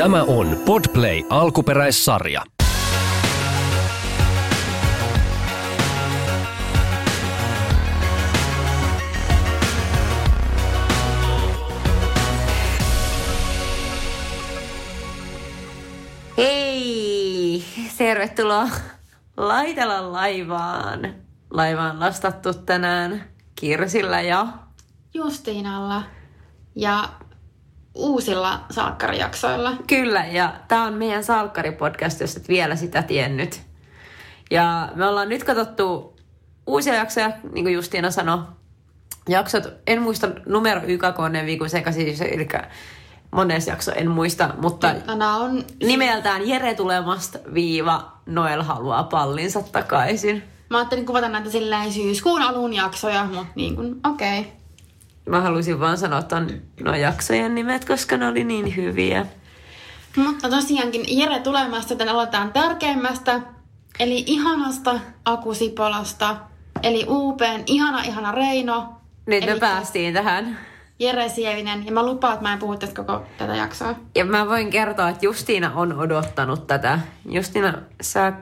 Tämä on Podplay alkuperäissarja. Hei! Tervetuloa Laitella laivaan. Laivaan lastattu tänään Kirsillä ja... Justiinalla ja uusilla salkkarijaksoilla. Kyllä, ja tämä on meidän Salkkari-podcast, jos et vielä sitä tiennyt. Ja me ollaan nyt katsottu uusia jaksoja, niin kuin Justiina sanoi. Jaksot, en muista numero ykakonnen viikon sekaisin, siis, eli mones jakso en muista, mutta Tänä on nimeltään Jere Tulemasta viiva Noel haluaa pallinsa takaisin. Mä ajattelin kuvata näitä silleen syyskuun alun jaksoja, mutta niin kuin, okei. Okay. Mä halusin vaan sanoa ton, no jaksojen nimet, koska ne oli niin hyviä. Mutta tosiaankin Jere tulemasta, joten aloitetaan tärkeimmästä, eli ihanasta Akusipolasta, eli uupeen ihana ihana Reino, Nyt me Eli- päästiin tähän. Jere Sievinen, ja mä lupaan, että mä en puhu tästä koko tätä jaksoa. Ja mä voin kertoa, että Justiina on odottanut tätä. Justiina, sä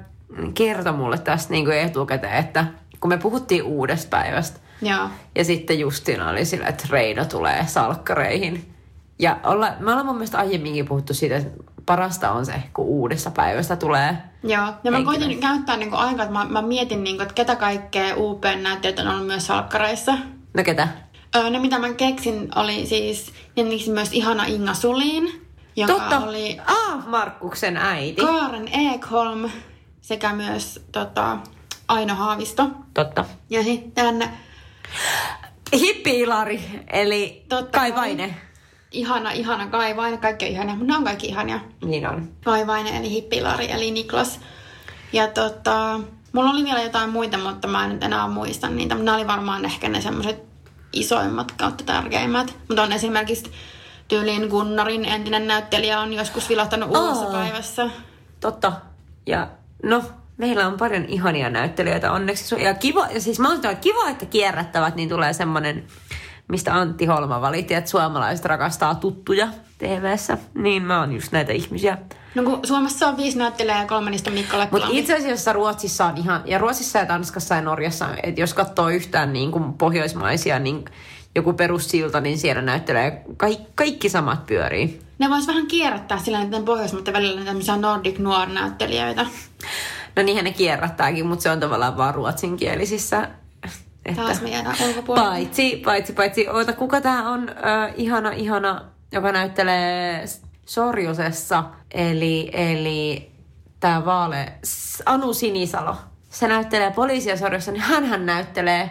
kertoi mulle tästä niin kuin etukäteen, että kun me puhuttiin uudesta päivästä, Joo. ja sitten Justiina oli sillä, että Reino tulee salkkareihin. Ja olla, me ollaan mun mielestä aiemminkin puhuttu siitä, että parasta on se, kun uudessa päivästä tulee. Joo, ja mä koitin käyttää niinku aikaa, että mä, mä mietin, niinku, että ketä kaikkea UPn näyttelijät on ollut myös salkkareissa. No ketä? Öö, ne, mitä mä keksin, oli siis enniksi myös ihana Inga Sulin, joka Totta. oli Ah, Markkuksen äiti. Kaaren Ekholm sekä myös tota, Aino Haavisto. Totta. Ja sitten Hippi-Ilari, eli Totta Kai kai. Ihana, ihana Kai Vaine, kaikki on ihania, mutta ne on kaikki ihania. Niin on. Kai Vaine eli Hippilari eli Niklas. Ja tota, mulla oli vielä jotain muita, mutta mä en nyt enää muista niitä. Nämä oli varmaan ehkä ne semmoiset isoimmat kautta tärkeimmät. Mutta on esimerkiksi tyyliin Gunnarin entinen näyttelijä on joskus vilahtanut uudessa Aa. päivässä. Totta. Ja no, meillä on paljon ihania näyttelijöitä onneksi. Ja kiva, ja siis mä oon sanonut, kiva, että kierrättävät, niin tulee semmonen, mistä Antti Holma valitti, että suomalaiset rakastaa tuttuja TVssä. Niin mä oon just näitä ihmisiä. No kun Suomessa on viisi näyttelijää ja kolme niistä on Mikko. Mutta itse asiassa Ruotsissa on ihan, ja Ruotsissa ja Tanskassa ja Norjassa, että jos katsoo yhtään niin kuin pohjoismaisia, niin joku perussilta, niin siellä näyttelee kaikki, kaikki samat pyörii. Ne vois vähän kierrättää sillä niiden pohjoismaiden välillä tämmöisiä Nordic Noir-näyttelijöitä. No niinhän ne kierrättääkin, mutta se on tavallaan vaan ruotsinkielisissä. Että... Taas me jäädään ulkopuolelle. Paitsi, paitsi, paitsi, oota, kuka tää on? Ö, ihana, ihana, joka näyttelee Sorjusessa, eli, eli tää vaale, Anu Sinisalo. Se näyttelee poliisia Sorjussa, niin hän näyttelee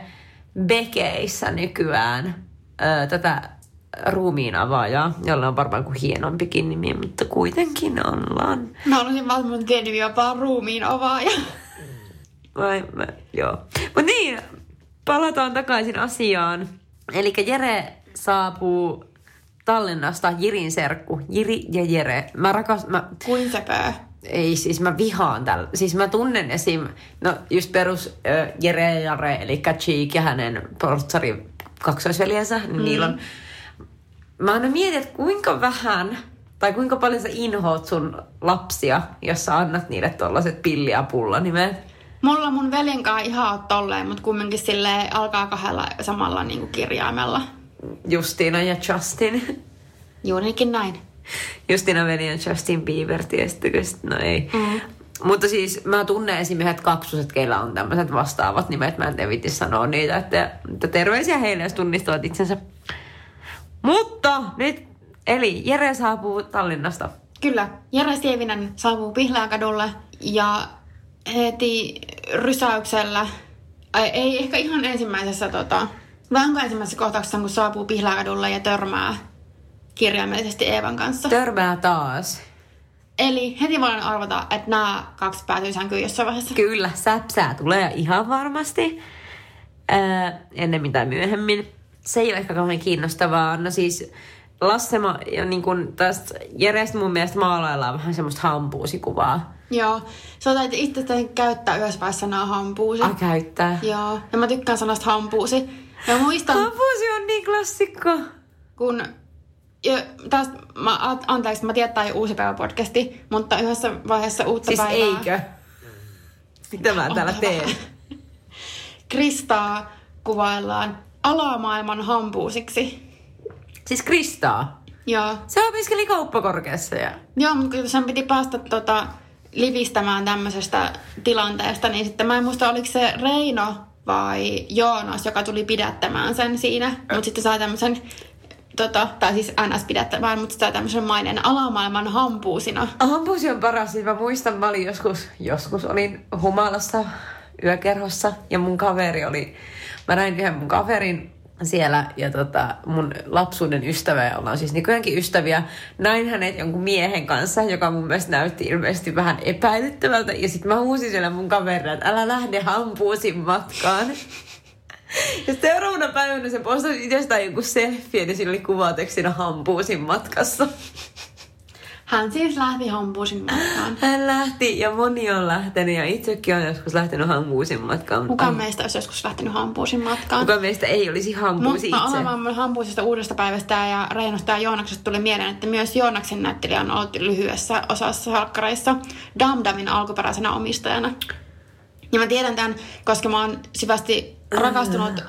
Bekeissä nykyään tätä ruumiin avaajaa, jolla on varmaan kuin hienompikin nimi, mutta kuitenkin ollaan. Mä vaan mun tieni jopa ruumiin avaaja. Vai, mä, joo. Mut niin, palataan takaisin asiaan. Eli Jere saapuu Tallinnasta, Jirin serkku. Jiri ja Jere. Mä rakas... Mä, Kuin sepö. ei, siis mä vihaan tällä. Siis mä tunnen esim... No just perus äh, Jere ja Jare, eli Cheek ja hänen portsari kaksoisveljensä. Niin niillä on... Mä aina mietin, että kuinka vähän tai kuinka paljon sä inhoat sun lapsia, jos sä annat niille tollaset pilli- ja pullanimet. Mulla mun veljen kanssa ihan on tolleen, mutta kumminkin sille alkaa kahdella samalla niin kuin kirjaimella. Justiina ja Justin. Juurikin näin. Justiina veli ja Justin Bieber, tiesittekö? sit? No ei. Mm. Mutta siis mä tunnen esim. yhdet kaksoset, keillä on tämmöiset vastaavat nimet. Mä en tee vitti sanoa niitä, että, että terveisiä heille, jos tunnistavat itsensä. Mutta nyt, eli Jere saapuu Tallinnasta. Kyllä. Jere Sievinen saapuu Pihlaakadulle ja heti rysäyksellä, ai, ei ehkä ihan ensimmäisessä, tota, vähän ensimmäisessä kohtauksessa, kun saapuu Pihlaakadulle ja törmää kirjaimellisesti Eevan kanssa. Törmää taas. Eli heti voidaan arvata, että nämä kaksi päätyy sänkyyn jossain vaiheessa. Kyllä, säpsää tulee ihan varmasti. Ää, ennemmin tai myöhemmin. Se ei ole ehkä kauhean kiinnostavaa. No siis Lasse ja niin kun tästä Jerestä mun mielestä maalaillaan vähän semmoista hampuusikuvaa. Joo. Sä otat itse käyttää yhdessä vaiheessa sanaa hampuusi. Ai käyttää. Joo. Ja mä tykkään sanasta hampuusi. Ja muistan, Hampuusi on niin klassikko. kun ja taas, mä, a- anteeksi, mä tiedän, että ole uusi päivä podcasti, mutta yhdessä vaiheessa uutta Siis päivää. eikö? Mitä mä täällä teen? Kristaa kuvaillaan alamaailman hampuusiksi. Siis Kristaa. Joo. Se opiskeli kauppakorkeassa ja... Joo, mutta kun sen piti päästä tota, livistämään tämmöisestä tilanteesta, niin sitten mä en muista, oliko se Reino vai Joonas, joka tuli pidättämään sen siinä. Mutta sitten sai tämmöisen, tota, tai siis NS pidättämään, mutta sai tämmöisen maineen alamaailman hampuusina. Hampusi on paras. Siis mä muistan, mä olin joskus, joskus olin humalassa yökerhossa ja mun kaveri oli... Mä näin yhden mun kaverin siellä ja tota, mun lapsuuden ystävä, ja ollaan siis nykyäänkin ystäviä, näin hänet jonkun miehen kanssa, joka mun mielestä näytti ilmeisesti vähän epäilyttävältä. Ja sitten mä huusin siellä mun kaverille, että älä lähde hampuusin matkaan. Ja seuraavana päivänä se postasi itsestään joku selfie, ja siinä oli kuvatekstinä hampuusin matkassa. Hän siis lähti hampuusin matkaan. Hän lähti ja moni on lähtenyt ja itsekin on joskus lähtenyt hampuusin matkaan. Kuka mutta meistä olisi joskus lähtenyt hampuusin matkaan? kuka meistä ei olisi hampuusi Mutta itse? alamaailman hampuisesta uudesta päivästä ja Reinosta ja Joonaksesta tuli mieleen, että myös Joonaksen näyttelijä on ollut lyhyessä osassa salkkareissa Damdamin alkuperäisenä omistajana. Ja mä tiedän tämän, koska mä oon syvästi rakastunut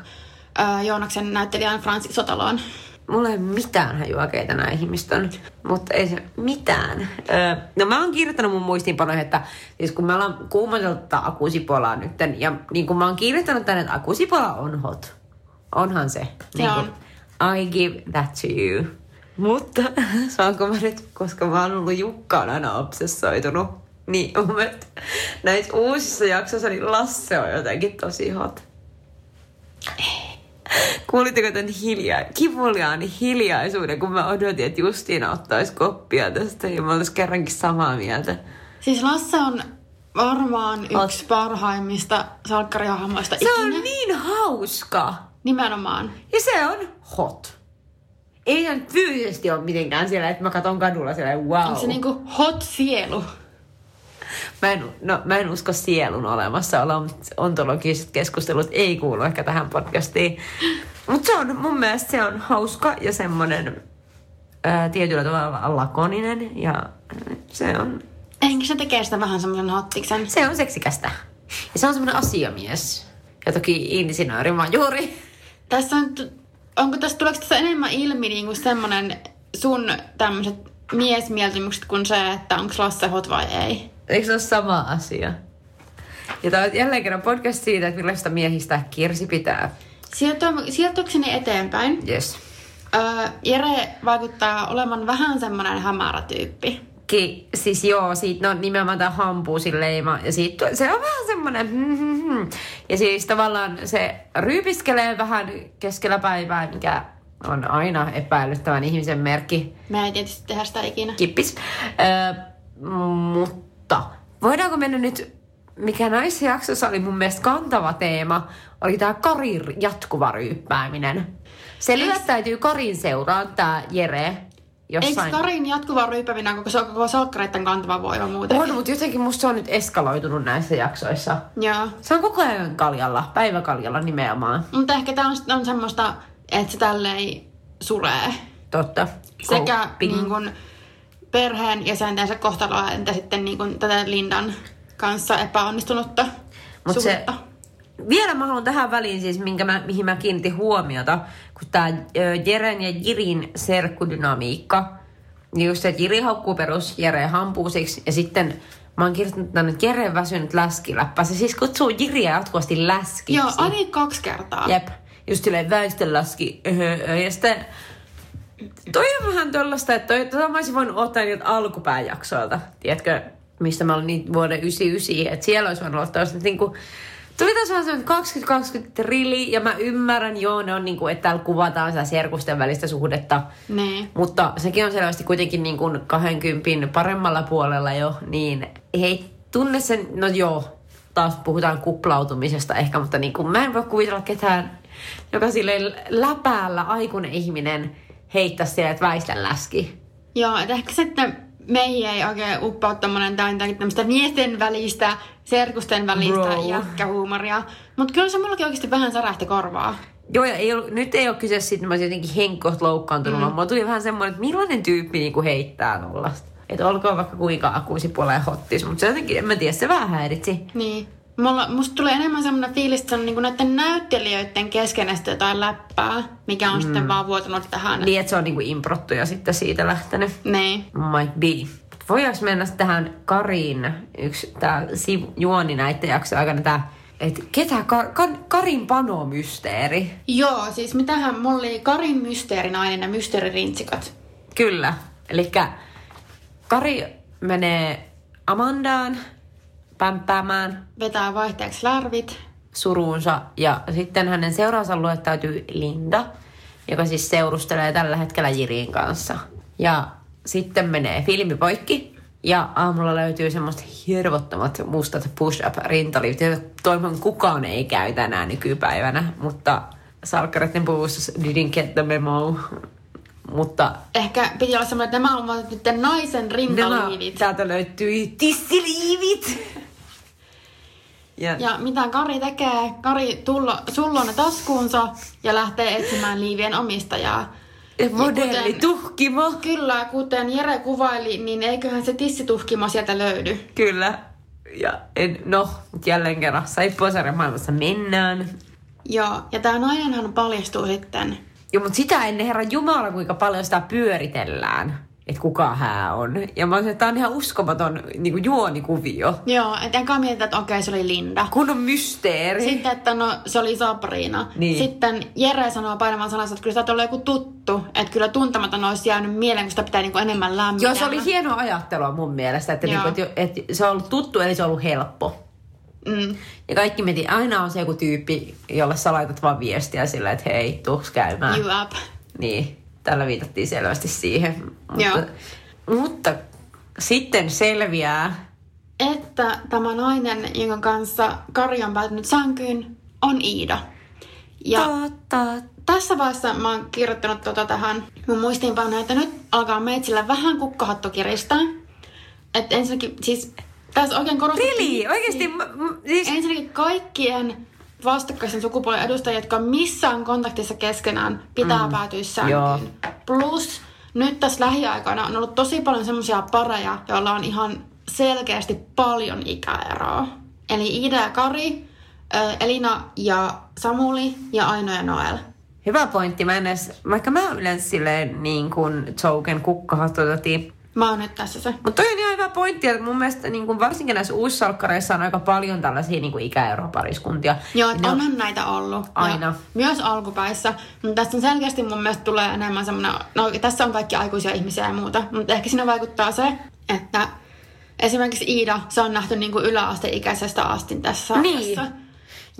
äh, Joonaksen näyttelijään Francis Sotaloon. Mulla ei ole mitään hajua, keitä nämä ihmiset on. Mutta ei se mitään. Öö, no mä oon kirjoittanut mun muistiinpanoihin, että siis kun me ollaan kuumoteltu tätä akusipolaa nytten, ja niin kun mä oon kirjoittanut tänne, että akusipola on hot. Onhan se. Niin kun, I give that to you. Mutta saanko mä nyt, koska mä oon ollut Jukkaan aina obsessoitunut, niin mun mielestä näissä uusissa jaksoissa niin Lasse on jotenkin tosi hot. Kuulitteko tämän hiljaa, kivuliaan hiljaisuuden, kun mä odotin, että Justiina ottaisi koppia tästä ja mä olisin kerrankin samaa mieltä. Siis Lasse on varmaan yksi Oot- parhaimmista salkkarihahmoista Se on ikinä. niin hauska Nimenomaan. ja se on hot. Ei nyt fyysisesti ole mitenkään siellä, että mä katson kadulla siellä, wow. On se niinku hot sielu. Mä en, no, mä en usko sielun olemassaoloa, mutta ontologiset keskustelut ei kuulu ehkä tähän podcastiin. Mutta se on, mun mielestä se on hauska ja semmonen ää, tietyllä tavalla lakoninen ja se on, Enkä se tekee sitä vähän semmoisen hottiksen. se on seksikästä. Ja se on semmonen asiamies. Ja toki insinööri juuri. Tässä on, onko tässä, tuleeko tässä enemmän ilmi niinku semmonen sun tämmöiset miesmieltymykset kuin se, että onko Lasse hot vai ei? Eikö se ole sama asia? Ja tää on jälleen kerran podcast siitä, että millaista miehistä Kirsi pitää. Sijoitukseni eteenpäin. Yes. Öö, Jere vaikuttaa olevan vähän semmonen hämärä tyyppi. Ki, siis joo, siitä no, nimenomaan tämä hampuusin leima. Ja siitä, se on vähän semmoinen... hmm, hmm, hmm. Ja siis tavallaan se ryypiskelee vähän keskellä päivää, mikä on aina epäilyttävän ihmisen merkki. Mä en tietysti tehdä sitä ikinä. Kippis. Öö, mutta voidaanko mennä nyt, mikä näissä jaksossa oli mun mielestä kantava teema, oli tämä Karin jatkuva ryyppääminen. Se lyöttäytyy Karin seuraan, tämä Jere, Eikö jossain... Karin jatkuva ryypäminen koko, se on koko salkkareiden kantava voima muuten? On, mutta jotenkin musta se on nyt eskaloitunut näissä jaksoissa. Joo. Se on koko ajan kaljalla, päiväkaljalla nimenomaan. Mutta ehkä tää on, on semmoista, että se tälleen suree. Totta. Sekä niin kun, perheen jäsentensä kohtaloa, entä sitten niin kun, tätä Lindan kanssa epäonnistunutta Mut se- suhdetta. Vielä mä haluan tähän väliin siis, minkä mä, mihin mä kiinnitin huomiota, kun tää ö, Jeren ja Jirin serkkudynamiikka, niin just se, että Jiri haukkuu perus Jere hampuusiksi, ja sitten mä oon kirjoittanut tänne, että Jere väsynyt läskiläppä. Se siis kutsuu Jiriä jatkuvasti läskiksi. Joo, ainakin kaksi kertaa. Jep. Just silleen väistönlaski. Öhö, öhö. Ja sitten toi on vähän tollasta, että toi, tota mä olisin voinut ottaa niiltä alkupääjaksoilta. Tiedätkö, mistä mä olin niitä vuoden 99, että siellä olisi voinut ottaa että niinku, Tuli taas vähän semmoinen 2020 trilli, ja mä ymmärrän, joo, ne on niinku, että täällä kuvataan sitä serkusten välistä suhdetta. Niin. Mutta sekin on selvästi kuitenkin niin kuin 20 paremmalla puolella jo, niin ei tunne sen, no joo, taas puhutaan kuplautumisesta ehkä, mutta niin kuin mä en voi kuvitella ketään, joka sille läpäällä aikuinen ihminen heittäisi siellä, että väistä läski. Joo, että ehkä sitten meihin ei oikein uppoa tommonen tämmöistä miesten välistä, serkusten välistä Bro. jäkkähuumoria. Mutta kyllä se mullakin oikeasti vähän särähti korvaa. Joo, ja ei ollut, nyt ei ole kyse siitä, että mä olisin jotenkin henkkoht loukkaantunut, mm. vaan mulla tuli vähän semmoinen, että millainen tyyppi niinku heittää tollasta. Että olkoon vaikka kuinka akuisipuoleen hottis, mutta se jotenkin, en mä tiedä, se vähän häiritsi. Niin. Mulla, musta tulee enemmän semmoinen fiilis, että se on niinku näiden näyttelijöiden keskenestä jotain läppää, mikä on mm. sitten vaan vuotanut tähän. Niin, että se on niinku improttu ja sitten siitä lähtenyt. Niin. Might be. Voidaanko mennä tähän Karin, yksi tää sivu, juoni näiden jakson aikana, tää, että ketä Kar, Kar, Karin panomysteeri? Joo, siis mitähän mulla oli Karin mysteerinainen ja mysteeririntsikat. Kyllä. Eli Kari menee Amandaan pämppäämään Vetää vaihteeksi lärvit. suruunsa ja sitten hänen seuraansa luettautuu Linda, joka siis seurustelee tällä hetkellä Jirin kanssa. Ja sitten menee filmi poikki ja aamulla löytyy semmoista hirvottomat mustat push-up rintalit, joita toivon kukaan ei käytä enää nykypäivänä, mutta salkkareiden puvussa didn't get the memo. Mutta Ehkä piti olla semmoinen, että nämä ovat nyt naisen rintaliivit. täältä löytyy tissiliivit. Ja, Ja mitä Kari tekee? Kari tullo, sulloo ne taskuunsa ja lähtee etsimään liivien omistajaa. ja modelli kuten- tuhkimo. Kyllä, kuten Jere kuvaili, niin eiköhän se tissituhkimo sieltä löydy. Kyllä. Ja en, no, jälleen kerran Saippuasarjan maailmassa mennään. Joo, ja tämä nainenhan paljastuu sitten. Joo, mutta sitä ennen herran Jumala, kuinka paljon sitä pyöritellään, että kuka hän on. Ja mä olisin, että tämä on ihan uskomaton niin kuin juonikuvio. Joo, et enkä mietitä, että okei, se oli Linda. Kun on mysteeri. Sitten, että no, se oli Sabrina. Niin. Sitten Jere sanoo painamaan sanansa, että kyllä sä oot ollut joku tuttu. Että kyllä tuntematon olisi jäänyt mieleen, kun sitä pitää niinku enemmän lämmitellä. Joo, se oli hienoa ajattelua mun mielestä, että, Joo. niinku, että, että se on ollut tuttu, eli se on ollut helppo. Mm. Ja kaikki mietin, aina on se joku tyyppi, jolle sä laitat vaan viestiä sillä, että hei, tuuks käymään. You up. Niin, tällä viitattiin selvästi siihen. Mutta, Joo. mutta sitten selviää, Että tämä nainen, jonka kanssa Kari on päätynyt sänkyyn, on Iida. Ja ta, tässä vaiheessa mä oon kirjoittanut tota tähän mun muistiinpanoon, että nyt alkaa meitsillä vähän kukkahattu kiristää. Että ensinnäkin, siis tässä oikein korostettiin... Really? Mä- Siis... Ensinnäkin kaikkien vastakkaisen sukupuolen edustajia, jotka missään kontaktissa keskenään pitää mm. päätyä Joo. sänkyyn. Plus nyt tässä lähiaikoina on ollut tosi paljon semmoisia pareja, joilla on ihan selkeästi paljon ikäeroa. Eli Ida ja Kari, Elina ja Samuli ja Aino ja Noel. Hyvä pointti. Mä en edes, vaikka mä yleensä silleen niin kuin token kukkahattu toti. Mä oon nyt tässä se. Mutta toi on ihan hyvä pointti, että mun mielestä niin kuin varsinkin näissä uussalkkareissa on aika paljon tällaisia niin kuin ikäeropariskuntia. Joo, että ne on- onhan näitä ollut. Aina. Ja myös alkupäissä. Mutta tässä on selkeästi mun mielestä tulee enemmän semmoinen, no tässä on kaikki aikuisia ihmisiä ja muuta, mutta ehkä siinä vaikuttaa se, että esimerkiksi Iida, se on nähty niin kuin yläasteikäisestä asti tässä Niin. sarjassa.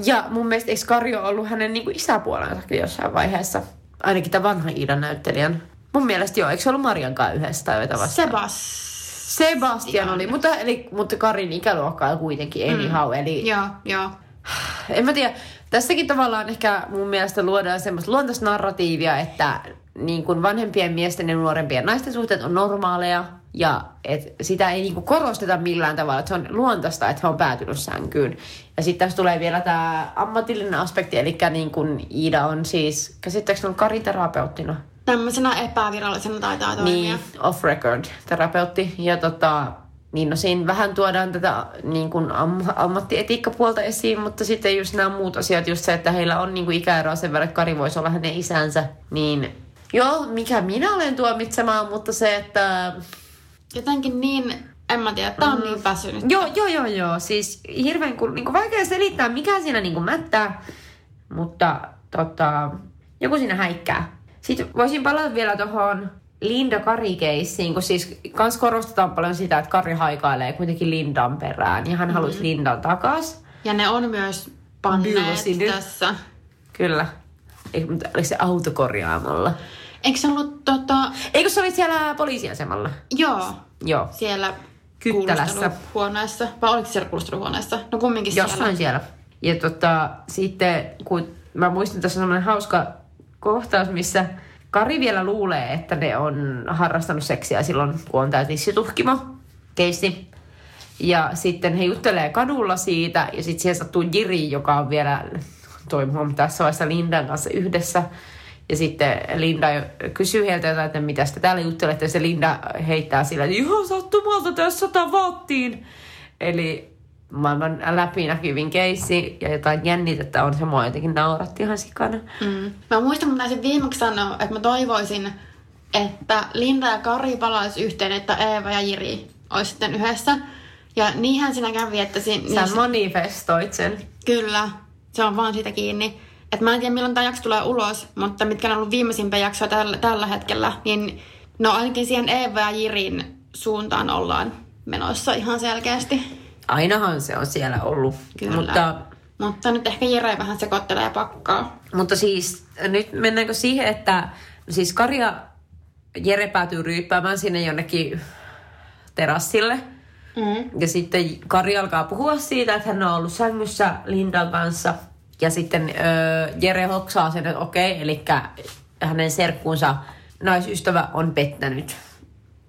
Ja mun mielestä eikö Karjo ollut hänen niin kuin isäpuolensakin jossain vaiheessa? Ainakin tämän vanhan Iidan näyttelijän. Mun mielestä joo, eikö se ollut Marian kanssa yhdessä tai jotain vastaan? Sebas. Sebastian oli, mutta, eli, mutta Karin ikäluokka on kuitenkin anyhow. Eli Joo, joo. en mä tiedä, tässäkin tavallaan ehkä mun mielestä luodaan semmoista luontaista narratiivia, että niin kuin vanhempien miesten ja nuorempien naisten suhteet on normaaleja ja et sitä ei niin kuin korosteta millään tavalla, että se on luontaista, että he on päätynyt sänkyyn. Ja sitten tässä tulee vielä tämä ammatillinen aspekti, eli niin kuin Iida on siis, käsittääkseni on kariterapeuttina Tämmöisenä epävirallisena taitaa toimia. niin, off record terapeutti. Ja tota, niin no siinä vähän tuodaan tätä niin kuin am, ammattietiikkapuolta esiin, mutta sitten just nämä muut asiat, just se, että heillä on niin kuin ikäeroa sen verran, että Kari voisi olla hänen isänsä, niin joo, mikä minä olen tuomitsemaan, mutta se, että Jotenkin niin, en mä tiedä, tää on niin väsynyt. Joo, joo, joo, joo. Siis hirveän kun, niin kuin vaikea selittää, mikä siinä niin kuin mättää, mutta tota, joku siinä häikkää. Sitten voisin palata vielä tuohon Linda Kari-keissiin, kun siis kans korostetaan paljon sitä, että Kari haikailee kuitenkin Lindan perään ja hän haluaisi Lindan takas. Ja ne on myös panneet tässä. Kyllä. Eikö, mutta oliko se autokorjaamolla? Eikö se ollut tota, Eikö se oli siellä poliisiasemalla? joo, Joo. siellä Kyttälässä. kuulusteluhuoneessa. Vai oliko siellä kuulusteluhuoneessa? No kumminkin Jossain siellä. siellä. Ja tota, sitten kun mä muistan, tässä on semmoinen hauska kohtaus, missä Kari vielä luulee, että ne on harrastanut seksiä silloin, kun on tämä tissituhkimo keissi. Ja sitten he juttelee kadulla siitä, ja sitten siihen sattuu Jiri, joka on vielä toimimaan tässä vaiheessa Lindan kanssa yhdessä. Ja sitten Linda kysyy heiltä jotain, että mitä sitä täällä juttelette. Ja se Linda heittää sillä, että ihan sattumalta tässä sata vattiin. Eli maailman läpinäkyvin keissi ja jotain jännitettä on. Se mua jotenkin nauratti ihan sikana. Mm. Mä muistan, kun taisin viimeksi sanoa, että mä toivoisin, että Linda ja Kari palaisi yhteen, että Eeva ja Jiri olisi sitten yhdessä. Ja niinhän siinä kävi, että... Si- Sä niin, manifestoit sen. Kyllä, se on vaan siitä kiinni. Et mä en tiedä, milloin tämä jakso tulee ulos, mutta mitkä on ollut viimeisimpiä jaksoja tällä, tällä hetkellä, niin no ainakin siihen Eeva ja Jirin suuntaan ollaan menossa ihan selkeästi. Ainahan se on siellä ollut. Kyllä. Mutta, Mutta nyt ehkä Jire vähän sekoittelee ja pakkaa. mutta siis nyt mennäänkö siihen, että siis Karja Jere päätyy ryyppäämään sinne jonnekin terassille. Mm. Ja sitten Kari alkaa puhua siitä, että hän on ollut sängyssä Lindan kanssa. Ja sitten öö, Jere hoksaa sen, että okei, eli hänen serkkuunsa naisystävä on pettänyt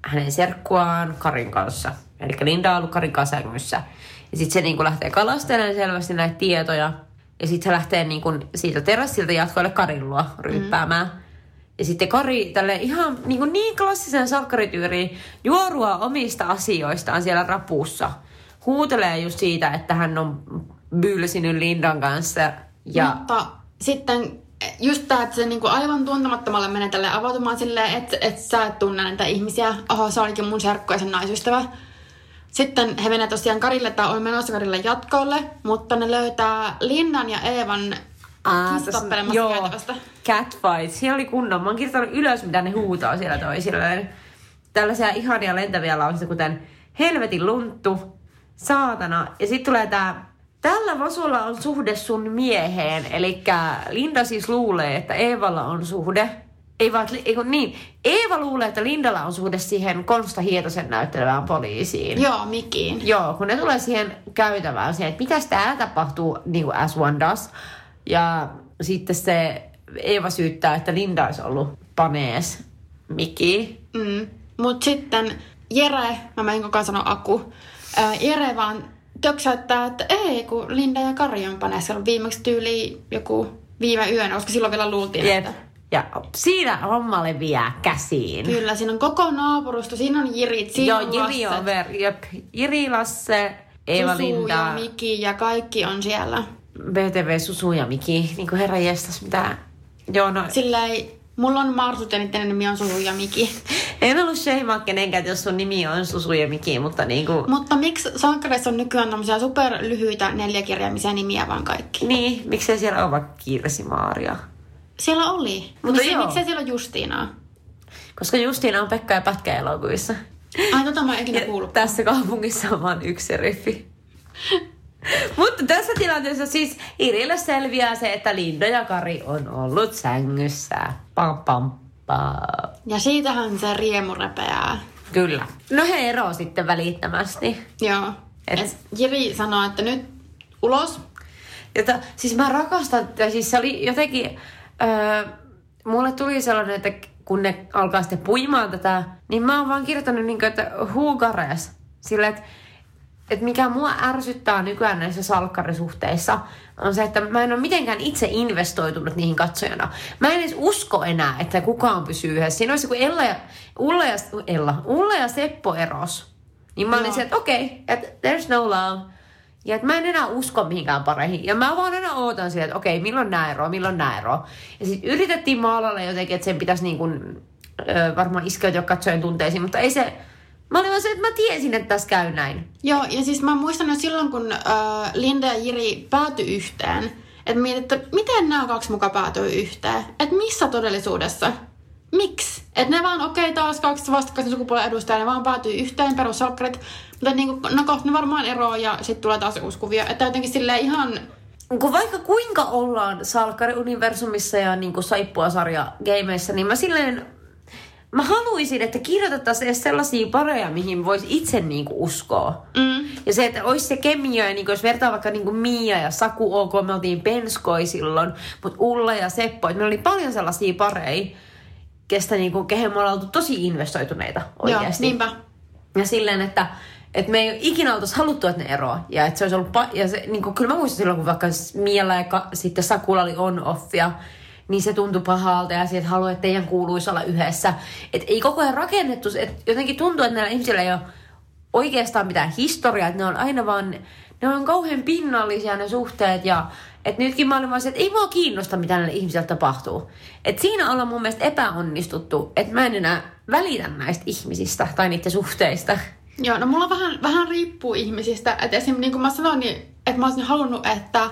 hänen serkkuaan Karin kanssa. Eli Linda on ollut Karin kanssa sängyssä. Ja sitten se niinku lähtee kalastelemaan selvästi näitä tietoja. Ja sitten se lähtee niinku siitä terassilta jatkoille Karin luo ryyppäämään. Mm. Ja sitten Kari tälle ihan niin, kuin niin klassisen salkkarityyriin juorua omista asioistaan siellä rapussa. Huutelee just siitä, että hän on bylsinyt Lindan kanssa. Ja Mutta sitten just tämä, että se niinku aivan tuntemattomalle menee tälle avautumaan silleen, että et sä et tunne näitä ihmisiä. Oho, se olikin mun serkku ja sen naisystävä. Sitten he menee tosiaan Karille tai on menossa Karille jatkolle, mutta ne löytää Linnan ja Eevan joo, käytävästä. catfight. Siellä oli kunnon. Mä oon kirjoittanut ylös, mitä ne huutaa siellä toisilleen. Tällaisia ihania lentäviä lauseita, kuten helvetin lunttu, saatana. Ja sitten tulee tää, tällä Vasulla on suhde sun mieheen. Eli Linda siis luulee, että Eevalla on suhde. Ei vaan, ei kun niin. Eeva luulee, että Lindalla on suhde siihen Konsta Hietosen näyttelevään poliisiin. Joo, Mikiin. Joo, kun ne tulee siihen käytävään, siihen, että mitäs täällä tapahtuu, niin kuin as one does. Ja sitten se Eeva syyttää, että Linda olisi ollut panees Miki. Mm. Mutta sitten Jere, mä menin koko sanoa Aku, ää, Jere vaan töksäyttää, että ei, kun Linda ja Kari on paneessa ollut viimeksi tyyli joku viime yönä, koska silloin vielä luultiin, Jep. että Ja siinä homma leviää käsiin. Kyllä, siinä on koko naapurusto, siinä on Jirit, siinä Joo, on Jiri Lasse, on ver, jep. Jiri, Lasse, Eeva, Susu Linda, ja Miki ja kaikki on siellä. BTV, Susu ja Miki. Niin kuin herra jestas, mitä... Joo, no, Sillä ei, mulla on Marsut ja niiden nimi on Susu ja Miki. en ollut sheimaa kenenkään, jos sun nimi on Susu ja Miki, mutta niin kuin... Mutta miksi sankareissa on nykyään tämmöisiä superlyhyitä neljäkirjaimisia nimiä vaan kaikki? Niin, miksei siellä ole vaikka Kirsi Maaria? Siellä oli. Mutta Miksi, joo. miksei siellä ole Justiinaa? Koska Justiina on Pekka ja Pätkä elokuvissa. Ai tota mä en ikinä kuullut. tässä kaupungissa on vain yksi riffi. Mutta tässä tilanteessa siis Irille selviää se, että Linda ja Kari on ollut sängyssä. Pam, pam, pam. Ja siitähän se riemu repeää. Kyllä. No he eroo sitten välittömästi. Joo. Et- Et, Jiri sanoo, että nyt ulos. Jota, siis mä rakastan, tai siis se oli jotenkin, öö, mulle tuli sellainen, että kun ne alkaa sitten puimaan tätä, niin mä oon vaan kirjoittanut niin kuin, että huugares. Sillä, että, että mikä mua ärsyttää nykyään näissä salkkarisuhteissa, on se, että mä en ole mitenkään itse investoitunut niihin katsojana. Mä en edes usko enää, että kukaan pysyy yhdessä. Siinä olisi kun Ella ja, Ulla ja, Ella, Ulla ja Seppo eros. Niin mä olin Joo. se, että okei, okay, että there's no love. Ja että mä en enää usko mihinkään pareihin. Ja mä vaan aina ootan sitä, että okei, milloin nää ero, milloin nää ero. Ja sitten yritettiin maalailla jotenkin, että sen pitäisi niin kuin, varmaan iskeytyä katsojen tunteisiin, mutta ei se... Mä olin vaan se, että mä tiesin, että tässä käy näin. Joo, ja siis mä muistan jo silloin, kun äh, Linda ja Jiri päätyi yhteen, että mietin, että miten nämä kaksi muka päätyy yhteen? Että missä todellisuudessa? Miksi? Että ne vaan, okei, okay, taas kaksi vastakkaisen sukupuolen edustajaa, ne vaan päätyy yhteen perussalkkarit. Mutta niin kuin, no kohta ne varmaan eroaa ja sitten tulee taas uusi kuvio. Että jotenkin silleen ihan, Kun vaikka kuinka ollaan Salkkari-universumissa ja niin kuin saippua-sarja gameissä, niin mä silleen... Mä haluaisin, että kirjoitettaisiin edes sellaisia pareja, mihin voisi itse niin kuin uskoa. mm, Ja se, että olisi se kemia, ja niin jos vertaa vaikka niin Mia ja Saku OK, me oltiin penskoi silloin, mutta Ulla ja Seppo, että meillä oli paljon sellaisia pareja, kestä niin kuin, kehen me ollaan oltu tosi investoituneita joo, oikeasti. niinpä. Ja silleen, että että me ei ikinä oltaisi haluttu, että ne eroa. Ja että se olisi ollut, pa- ja se, niin kuin, kyllä mä muistan silloin, kun vaikka Miellä ja ka- sitten Sakula oli on-offia, niin se tuntui pahalta ja että haluaa, että teidän kuuluisi olla yhdessä. Että ei koko ajan rakennettu, että jotenkin tuntuu, että näillä ihmisillä ei ole oikeastaan mitään historiaa, että ne on aina vaan, ne on kauhean pinnallisia ne suhteet ja että nytkin mä olin vaan se, että ei mua kiinnosta, mitä näille ihmisille tapahtuu. Et siinä ollaan mun mielestä epäonnistuttu, että mä en enää välitä näistä ihmisistä tai niiden suhteista. Joo, no mulla vähän, vähän riippuu ihmisistä. Että esimerkiksi niin kuin mä sanoin, niin, että mä olisin halunnut, että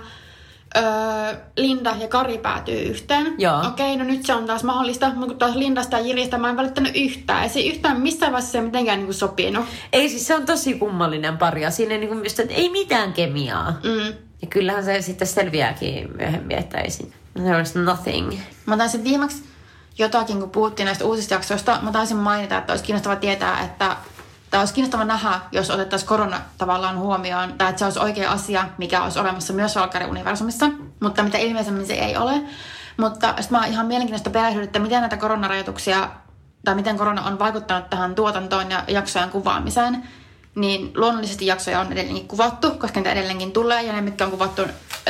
öö, Linda ja Kari päätyy yhteen. Joo. Okei, no nyt se on taas mahdollista, mutta kun taas Lindasta ja Jiristä mä en välittänyt yhtään. Ei se yhtään missään vaiheessa se mitenkään niin sopinut. Ei siis se on tosi kummallinen pari ja siinä niin kuin just, että ei mitään kemiaa. Mm. Ja kyllähän se sitten selviääkin myöhemmin, että ei siinä. There is nothing. Mä taisin viimeksi jotakin, kun puhuttiin näistä uusista jaksoista, mä taisin mainita, että olisi kiinnostava tietää, että Tämä olisi kiinnostava nähdä, jos otettaisiin korona tavallaan huomioon, tai että se olisi oikea asia, mikä olisi olemassa myös Valkari-universumissa, mutta mitä ilmeisemmin se ei ole. Mutta sitten mä oon ihan mielenkiintoista perehdyä, että miten näitä koronarajoituksia, tai miten korona on vaikuttanut tähän tuotantoon ja jaksojen kuvaamiseen. Niin luonnollisesti jaksoja on edelleenkin kuvattu, koska niitä edelleenkin tulee, ja ne, mitkä on kuvattu,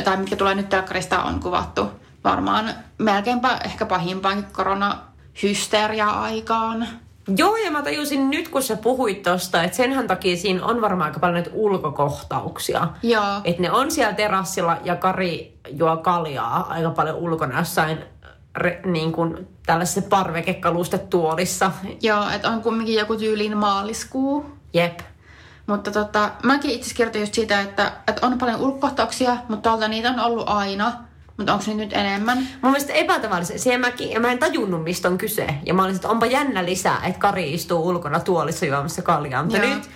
tai mitkä tulee nyt telkkarista, on kuvattu varmaan melkeinpä ehkä pahimpaankin korona-hysteria-aikaan. Joo, ja mä tajusin nyt, kun sä puhuit tosta, että senhän takia siinä on varmaan aika paljon näitä ulkokohtauksia. Joo. Että ne on siellä terassilla ja Kari juo kaljaa aika paljon ulkona jossain re, niin kuin tällaisessa parvekekalustetuolissa. Joo, että on kumminkin joku tyyliin maaliskuu. Jep. Mutta tota, mäkin itse kirjoitin just siitä, että, että on paljon ulkokohtauksia, mutta tuolta niitä on ollut aina. Mutta onko nyt enemmän? Mun mielestä epätavallisen. Siihen mäkin, ja mä en tajunnut, mistä on kyse. Ja mä olin, että onpa jännä lisää, että Kari istuu ulkona tuolissa juomassa kaljaa. Mutta Joo. nyt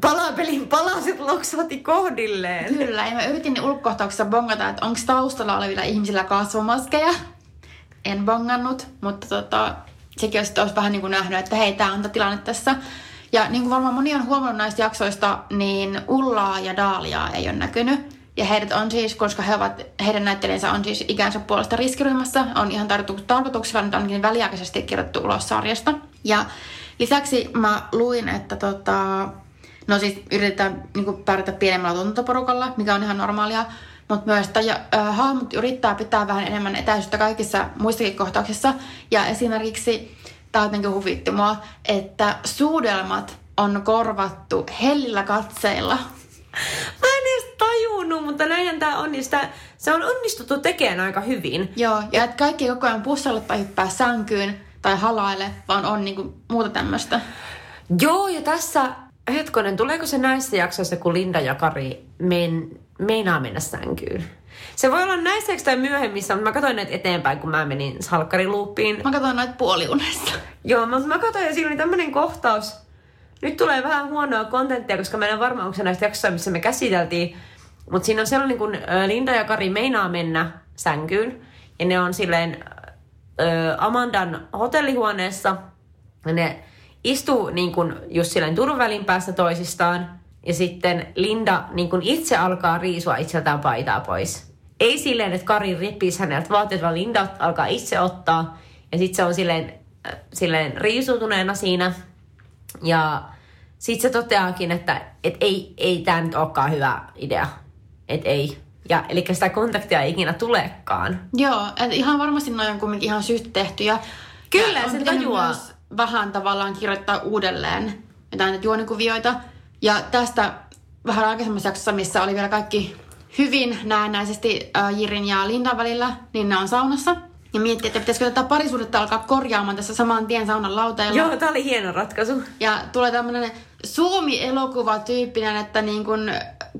palapelin palaset loksahti kohdilleen. Kyllä, ja mä yritin ne ulkokohtauksessa bongata, että onko taustalla olevilla ihmisillä kasvomaskeja. En bongannut, mutta tota, sekin olisi, olisi vähän niin kuin nähnyt, että hei, tämä on tilanne tässä. Ja niin kuin varmaan moni on huomannut näistä jaksoista, niin Ullaa ja Daaliaa ei ole näkynyt. Ja heidät on siis, koska he ovat, heidän näyttelijänsä on siis ikänsä puolesta riskiryhmässä, on ihan tarkoitu- tarkoituksella nyt ainakin väliaikaisesti kirjoittu ulos sarjasta. Ja lisäksi mä luin, että tota, no siis yritetään niin pärjätä pienemmällä tuotantoporukalla, mikä on ihan normaalia, mutta myös että äh, hahmot yrittää pitää vähän enemmän etäisyyttä kaikissa muissakin kohtauksissa. Ja esimerkiksi, tämä jotenkin huvitti mua, että suudelmat on korvattu hellillä katseilla. En edes tajunnut, mutta näinhän tää on. Niin sitä, se on onnistuttu tekemään aika hyvin. Joo, ja että kaikki koko ajan pussalle tai hyppää sänkyyn tai halaile, vaan on niinku muuta tämmöistä. Joo, ja tässä, hetkonen, tuleeko se näissä jaksoissa, kun Linda ja Kari men, meinaa mennä sänkyyn? Se voi olla näissä tai myöhemmissä, mutta mä katsoin näitä eteenpäin, kun mä menin salkkariluuppiin. Mä katson noita puoliunessa. Joo, mutta mä katsoin ja siinä oli tämmönen kohtaus. Nyt tulee vähän huonoa kontenttia, koska meillä on varmaan onko se näistä jaksoista, missä me käsiteltiin. Mutta siinä on sellainen, kun Linda ja Kari meinaa mennä sänkyyn. Ja ne on silleen ö, Amandan hotellihuoneessa. Ja ne istuu niin kuin just silleen turvavälin päässä toisistaan. Ja sitten Linda niin kuin itse alkaa riisua itseltään paitaa pois. Ei silleen, että Kari rippisi häneltä vaatteet, vaan Linda alkaa itse ottaa. Ja sitten se on silleen, silleen riisutuneena siinä. Ja sitten se toteaakin, että et ei, ei tämä nyt olekaan hyvä idea. Että ei. Ja, eli sitä kontaktia ei ikinä tulekaan. Joo, että ihan varmasti noin on kumminkin ihan syystä tehty. Ja, Kyllä, ja se tajuaa. myös vähän tavallaan kirjoittaa uudelleen jotain juonikuvioita. Ja tästä vähän aikaisemmassa jaksossa, missä oli vielä kaikki hyvin näennäisesti äh, Jirin ja Lindan välillä, niin ne on saunassa. Ja miettii, että pitäisikö tätä parisuudetta alkaa korjaamaan tässä saman tien saunan lauteilla. Joo, tämä oli hieno ratkaisu. Ja tulee tämmöinen Suomi-elokuva-tyyppinen, että niin kun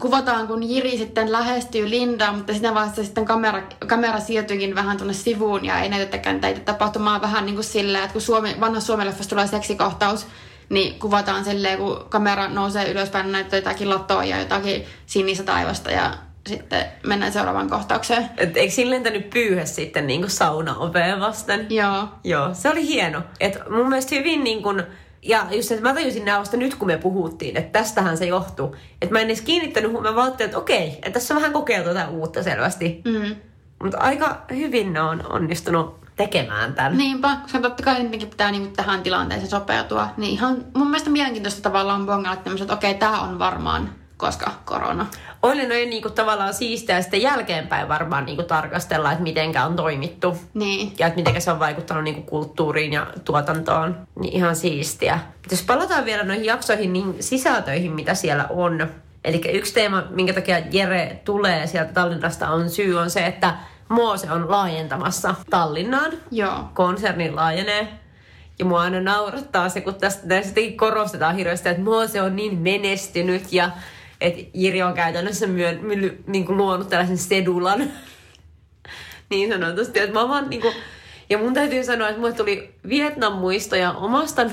kuvataan, kun Jiri sitten lähestyy Lindaa, mutta siinä vaiheessa sitten kamera, kamera siirtyykin vähän tuonne sivuun ja ei näytetäkään täitä tapahtumaa vähän niin kuin silleen, että kun Suomi, vanha Suomen tulee seksikohtaus, niin kuvataan silleen, kun kamera nousee ylöspäin, näyttää jotakin latoa ja jotakin sinistä taivasta ja sitten mennään seuraavaan kohtaukseen. Et eikö siinä lentänyt pyyhe sitten niin kuin sauna-oveen vasten? Joo. Joo, se oli hieno. Et mun mielestä hyvin niin kun, ja just että mä tajusin nämä vasta nyt, kun me puhuttiin, että tästähän se johtuu. Että mä en edes kiinnittänyt vaan ajattelin, että okei, että tässä on vähän kokeiltu jotain uutta selvästi. Mm. Mutta aika hyvin ne on onnistunut tekemään tämän. Niinpä, koska totta kai niidenkin pitää niinku tähän tilanteeseen sopeutua. Niin ihan mun mielestä mielenkiintoista tavallaan bongalla että okei, tämä on varmaan koska korona. Oli noin niinku tavallaan siistiä ja sitten jälkeenpäin varmaan niinku tarkastella, että mitenkä on toimittu. Niin. Ja että miten se on vaikuttanut niinku kulttuuriin ja tuotantoon. Niin ihan siistiä. Mutta jos palataan vielä noihin jaksoihin, niin sisältöihin, mitä siellä on. Eli yksi teema, minkä takia Jere tulee sieltä Tallinnasta, on syy on se, että Moose on laajentamassa Tallinnaan. Joo. Konserni laajenee. Ja mua aina naurattaa se, kun tästä näistä korostetaan hirveästi, että Moose on niin menestynyt ja että Jiri on käytännössä myön, my, niin kuin luonut tällaisen sedulan. niin sanotusti, että mä vaan niin kuin, ja mun täytyy sanoa, että mulle tuli Vietnam-muistoja omasta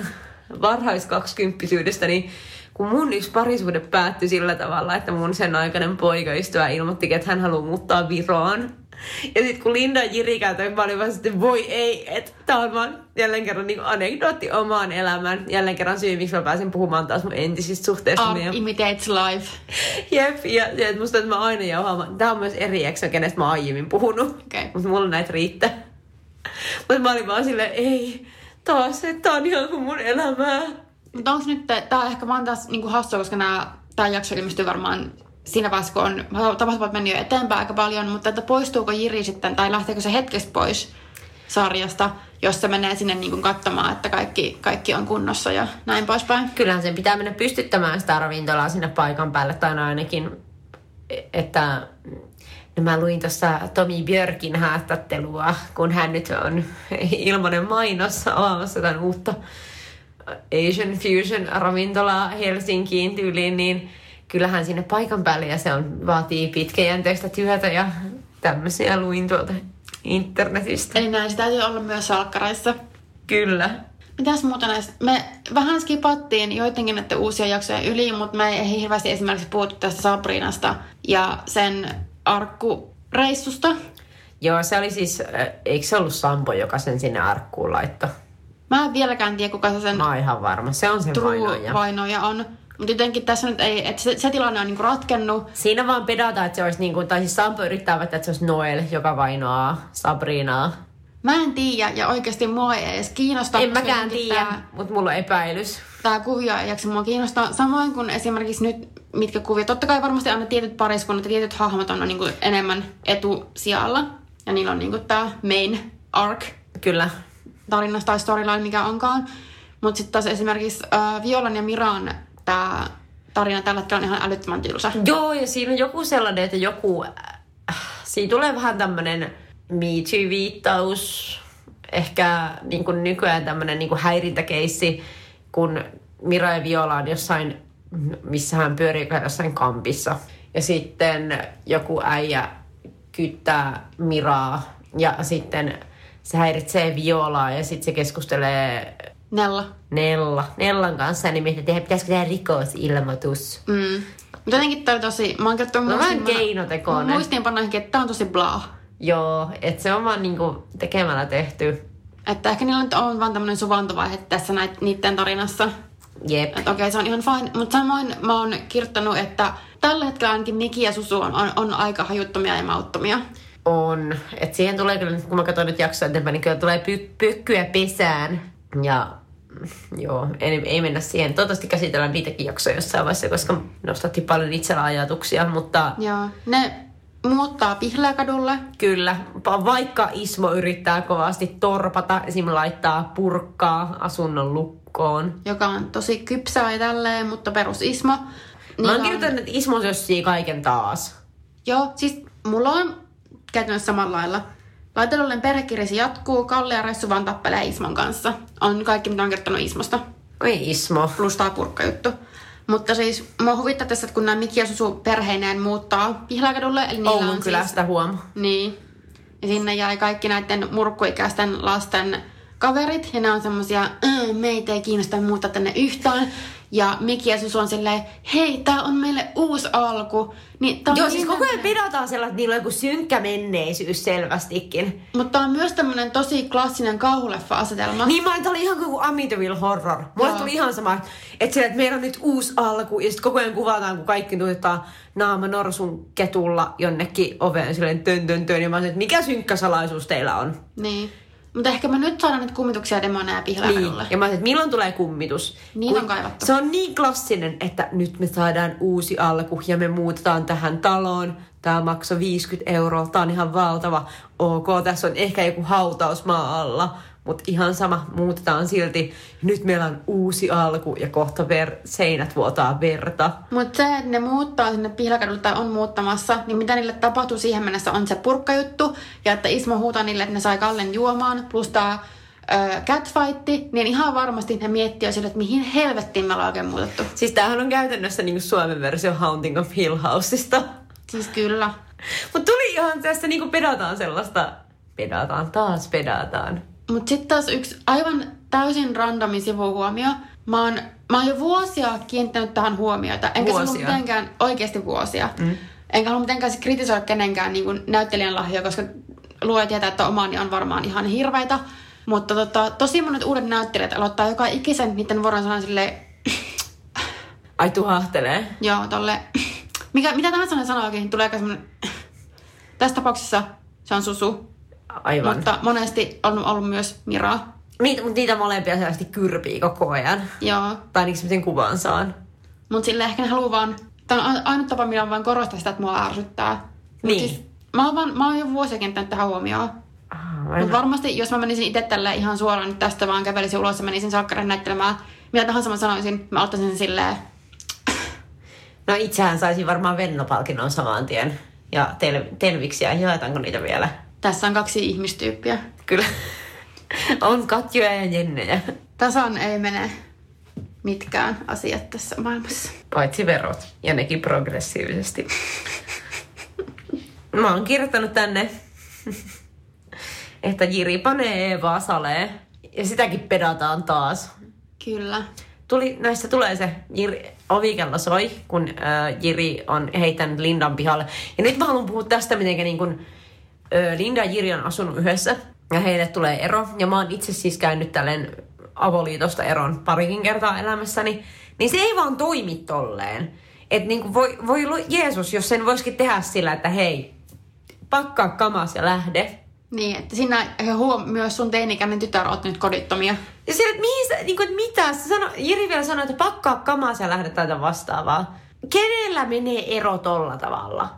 varhaiskaksikymppisyydestäni, kun mun yksi parisuhde päättyi sillä tavalla, että mun sen aikainen poikaystävä ilmoitti, että hän haluaa muuttaa Viroon. Ja sitten kun Linda ja Jiri käytön, mä olin vaan sitten, voi ei, että tää on vaan jälleen kerran niin anekdootti omaan elämään. Jälleen kerran syy, miksi mä pääsin puhumaan taas mun entisistä suhteista. Art imitates life. Jep, ja, ja et musta, että mä aina jauhaan. Tää on myös eri eksä, kenestä mä oon aiemmin puhunut. Okei. Mutta mulla näitä riittää. Mutta mä olin vaan silleen, ei, taas, että tää on ihan kuin mun elämää. Mutta onko nyt, tää on ehkä vaan taas niinku hassua, koska nää, tää jakso ilmestyy varmaan siinä vaiheessa, kun on tapahtumat mennyt jo eteenpäin aika paljon, mutta että poistuuko Jiri sitten, tai lähteekö se hetkestä pois sarjasta, jos se menee sinne niin kuin katsomaan, että kaikki, kaikki on kunnossa ja näin poispäin. Kyllähän sen pitää mennä pystyttämään sitä ravintolaa sinne paikan päälle, tai ainakin, että No mä luin tuossa Tomi Björkin haastattelua, kun hän nyt on ilmanen mainos avaamassa tämän uutta Asian Fusion ravintolaa Helsinkiin tyyliin, niin kyllähän sinne paikan päälle ja se on, vaatii pitkäjänteistä työtä ja tämmöisiä luin tuolta internetistä. Eli näin, se täytyy olla myös salkkareissa. Kyllä. Mitäs muuta näistä? Me vähän skipattiin joidenkin näiden uusia jaksoja yli, mutta me ei hirveästi esimerkiksi puhuttu tästä Sabrinasta ja sen arkkureissusta. Joo, se oli siis, äh, eikö se ollut Sampo, joka sen sinne arkkuun laittoi? Mä en vieläkään tiedä, kuka se sen Mä oon ihan varma, se on se vainoja. true-vainoja on. Mutta jotenkin tässä nyt ei, että se, se tilanne on niinku ratkennut. Siinä vaan pedataan, että se olisi niin kuin, tai siis Sampo yrittää väittää, että se olisi Noel, joka vainoaa Sabrinaa. Mä en tiedä ja oikeasti mua ei edes kiinnosta. En mäkään tiedä, mutta mulla on epäilys. Tämä kuvio ei jaksa mua kiinnostaa. Samoin kuin esimerkiksi nyt, mitkä kuvia. Totta kai varmasti aina tietyt pariskunnat ja tietyt hahmot on niin kuin enemmän etusijalla. Ja niillä on niin tämä main arc Kyllä. tarinasta tai storyline, mikä onkaan. Mutta sitten taas esimerkiksi äh, Violan ja Miran tämä tarina tällä hetkellä on ihan älyttömän tylsä. Joo, ja siinä on joku sellainen, että joku... Äh, siinä tulee vähän tämmöinen Me Too-viittaus. Ehkä niin kuin nykyään tämmöinen niin kuin häirintäkeissi, kun Mira ja Viola on jossain, missä hän pyörii jossain kampissa. Ja sitten joku äijä kyttää Miraa ja sitten se häiritsee Violaa ja sitten se keskustelee Nella. Nella, Nellan kanssa, niin miettii, että pitäisikö tehdä rikosilmoitus. Mm. Mutta jotenkin tää oli tosi... Mä oon kertonut No vähän muistiin- keinotekoinen. Muistiinpanoihinkin, että tää on tosi blah. Joo, että se on vaan niinku tekemällä tehty. Että ehkä niillä nyt on vaan tämmönen suvantovaihe tässä näit, niiden tarinassa. Jep. Että okei, se on ihan fine. Mutta samoin mä oon kirjoittanut, että tällä hetkellä ainakin Niki ja Susu on, on, on aika hajuttomia ja mauttomia. On. Et siihen tulee kyllä, kun mä katson nyt jaksoa eteenpäin, niin kyllä tulee py- pykkyä pesään. Ja joo, ei, ei mennä siihen. Toivottavasti käsitellään niitäkin jaksoja jossain vaiheessa, koska nostatti paljon itsellä ajatuksia, mutta Joo. Ne muuttaa Pihlääkadulle. Kyllä, va- vaikka Ismo yrittää kovasti torpata, esim. laittaa purkkaa asunnon lukkoon. joka on tosi kypsää ja tälleen, mutta perus Ismo. Mä Niillä oon kirjoittanut, että Ismo sössii kaiken taas. Joo, siis mulla on käytännössä samalla lailla. Laitelullen perhekirjasi jatkuu, Kalle ja Ressu vaan tappelee Ismon kanssa. On kaikki, mitä on kertonut Ismosta. Oi Ismo. Plus tää purkkajuttu. Mutta siis mua huvittaa tässä, että kun nämä Miki ja Susu perheineen muuttaa Pihlakadulle, eli niillä Oulun on kylästä huom. Niin. Ja sinne jäi kaikki näiden murkkuikäisten lasten kaverit. Ja ne on semmosia, "Äh, meitä ei kiinnosta muuttaa tänne yhtään. Ja Miki ja Susu on silleen, hei, tää on meille uusi alku. Niin tää on Joo, siis niin- koko ajan pedataan sellainen, että niillä on joku synkkä menneisyys selvästikin. Mutta tää on myös tämmönen tosi klassinen kauhuleffa-asetelma. Niin mä olin ihan kuin Amityville Horror. Mulle tuli ihan sama, että, siellä, että meillä on nyt uusi alku ja sitten koko ajan kuvataan, kun kaikki tuottaa naama norsun ketulla jonnekin oveen silleen tön tön tön. Ja mä olisin, että mikä synkkä salaisuus teillä on? Niin. Mutta ehkä me nyt saadaan nyt kummituksia demoneja Niin. pihlakadulle. Ja mä olisin, että milloin tulee kummitus? Niin Kun on kaivattu. Se on niin klassinen, että nyt me saadaan uusi alku ja me muutetaan tähän taloon. Tämä maksoi 50 euroa, tämä on ihan valtava. Ok, tässä on ehkä joku hautausmaa alla, mutta ihan sama, muutetaan silti. Nyt meillä on uusi alku ja kohta ver- seinät vuotaa verta. Mutta se, että ne muuttaa sinne pihlakadulle tai on muuttamassa, niin mitä niille tapahtuu siihen mennessä on se purkkajuttu. Ja että Ismo huutaa niille, että ne sai Kallen juomaan, plus tää ö, catfightti, niin ihan varmasti ne miettii sille, että mihin helvettiin me ollaan oikein muutettu. Siis tämähän on käytännössä niin Suomen versio Haunting of Hill Houseista. Siis kyllä. Mutta tuli ihan tässä niin pedataan sellaista, pedataan taas, pedataan. Mutta sitten taas yksi aivan täysin randomi sivuhuomio. Mä oon, mä oon jo vuosia kiinnittänyt tähän huomiota. Enkä se Vuosia? mitenkään, oikeasti vuosia. Mm. Enkä halua mitenkään sit kritisoida kenenkään niin kuin näyttelijän lahjoja, koska luoja tietää, että omani on varmaan ihan hirveitä. Mutta tota, tosi monet uudet näyttelijät aloittaa joka ikisen niiden vuoron sanan silleen, Ai tuhahtelee. joo, tolle, mikä, mitä tahansa ne sanookin, tulee semmoinen, tässä tapauksessa se on Susu, Aivan. mutta monesti on ollut myös Mira. Niitä, mutta niitä molempia selvästi kyrpii koko ajan. Joo, Tai ainakin miten kuvan saan. Mutta sille ehkä ne haluaa vaan... Tämä on ainut tapa, millä on vaan korostaa sitä, että mua ärsyttää. Mut Niin. Siis, mä, oon vaan, mä oon jo vuosia kiinnittänyt tähän huomioon. Ah, Mutta varmasti, jos mä menisin itse tälle ihan suoraan nyt tästä vaan kävelisin ulos ja menisin salkkarin näyttelemään, mitä tahansa mä sanoisin, mä ottaisin sen silleen, No itsehän saisin varmaan Venno-palkinnon saman tien. Ja tel- telviksiä, jaetaanko niitä vielä? Tässä on kaksi ihmistyyppiä. Kyllä. on Katjoja ja Jennejä. Tasan ei mene mitkään asiat tässä maailmassa. Paitsi verot. Ja nekin progressiivisesti. Mä oon kirjoittanut tänne, että Jiri panee Eevaa salee. Ja sitäkin pedataan taas. Kyllä. Tuli, näistä tulee se, Jiri, ovikello soi, kun äh, Jiri on heittänyt Lindan pihalle. Ja nyt mä haluan puhua tästä, miten niin kun, Linda ja Jiri on asunut yhdessä ja heille tulee ero. Ja mä oon itse siis käynyt tälleen avoliitosta eron parikin kertaa elämässäni. Niin se ei vaan toimi tolleen. Että niin voi, voi Jeesus, jos sen voisikin tehdä sillä, että hei, pakkaa kamas ja lähde. Niin, että siinä he huom- myös sun teinikäinen tytär oot nyt kodittomia. Ja siellä, että mihin sä, niin kuin, että mitä? Se sano, Jiri vielä sanoi, että pakkaa kamaa ja lähde tätä vastaavaa. Kenellä menee ero tolla tavalla?